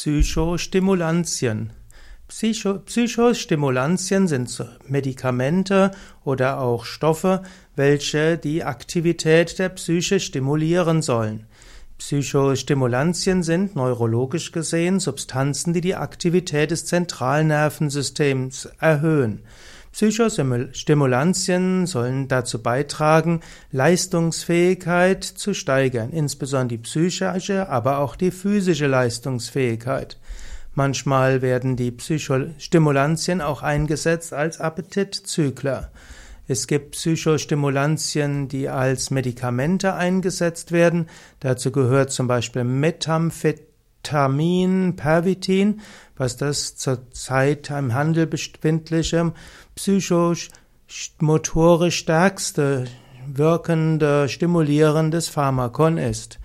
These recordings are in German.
Psychostimulantien. Psycho Psychostimulantien sind Medikamente oder auch Stoffe, welche die Aktivität der Psyche stimulieren sollen. Psychostimulantien sind neurologisch gesehen Substanzen, die die Aktivität des Zentralnervensystems erhöhen. Psychostimulantien sollen dazu beitragen, Leistungsfähigkeit zu steigern, insbesondere die psychische, aber auch die physische Leistungsfähigkeit. Manchmal werden die Psychostimulantien auch eingesetzt als Appetitzügler. Es gibt Psychostimulantien, die als Medikamente eingesetzt werden. Dazu gehört zum Beispiel Methamphetamin, Pervitin, was das zurzeit im Handel befindliche psychomotorisch stärkste wirkende stimulierendes Pharmakon ist.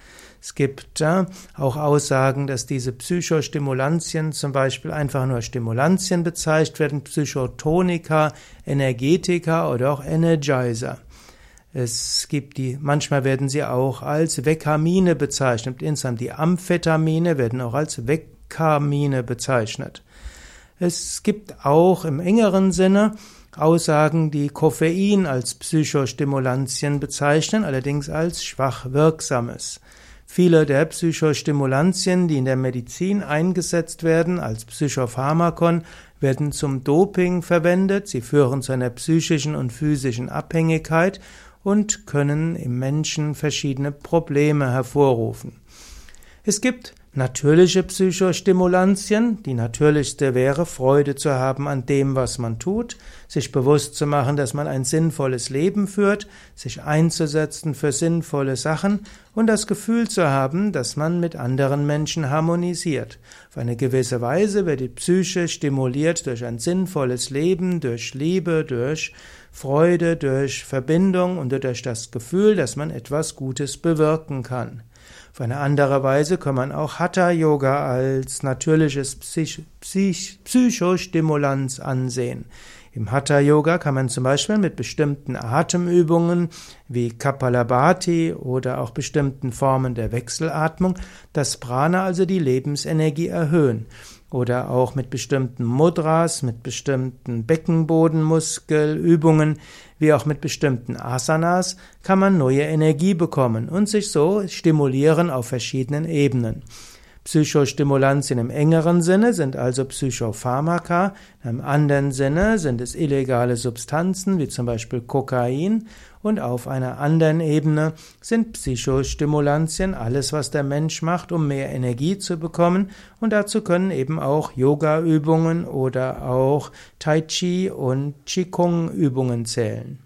Es gibt äh, auch Aussagen, dass diese Psychostimulantien zum Beispiel einfach nur Stimulantien bezeichnet werden, Psychotonika, Energetika oder auch Energizer. Es gibt die, manchmal werden sie auch als Vekamine bezeichnet. Insgesamt die Amphetamine werden auch als Vekamine bezeichnet. Es gibt auch im engeren Sinne Aussagen, die Koffein als Psychostimulantien bezeichnen, allerdings als schwach wirksames. Viele der Psychostimulantien, die in der Medizin eingesetzt werden als Psychopharmakon, werden zum Doping verwendet. Sie führen zu einer psychischen und physischen Abhängigkeit und können im Menschen verschiedene Probleme hervorrufen. Es gibt Natürliche Psychostimulantien. Die natürlichste wäre, Freude zu haben an dem, was man tut, sich bewusst zu machen, dass man ein sinnvolles Leben führt, sich einzusetzen für sinnvolle Sachen und das Gefühl zu haben, dass man mit anderen Menschen harmonisiert. Auf eine gewisse Weise wird die Psyche stimuliert durch ein sinnvolles Leben, durch Liebe, durch Freude, durch Verbindung und durch das Gefühl, dass man etwas Gutes bewirken kann. Auf eine andere Weise kann man auch Hatha Yoga als natürliches Psych Psych Psychostimulanz ansehen. Im Hatha Yoga kann man zum Beispiel mit bestimmten Atemübungen wie Kapalabhati oder auch bestimmten Formen der Wechselatmung das Prana, also die Lebensenergie, erhöhen oder auch mit bestimmten Mudras, mit bestimmten Beckenbodenmuskelübungen, wie auch mit bestimmten Asanas kann man neue Energie bekommen und sich so stimulieren auf verschiedenen Ebenen. Psychostimulantien im engeren Sinne sind also Psychopharmaka, im anderen Sinne sind es illegale Substanzen wie zum Beispiel Kokain. Und auf einer anderen Ebene sind Psychostimulantien alles, was der Mensch macht, um mehr Energie zu bekommen. Und dazu können eben auch Yoga-Übungen oder auch Tai Chi und Qigong-Übungen zählen.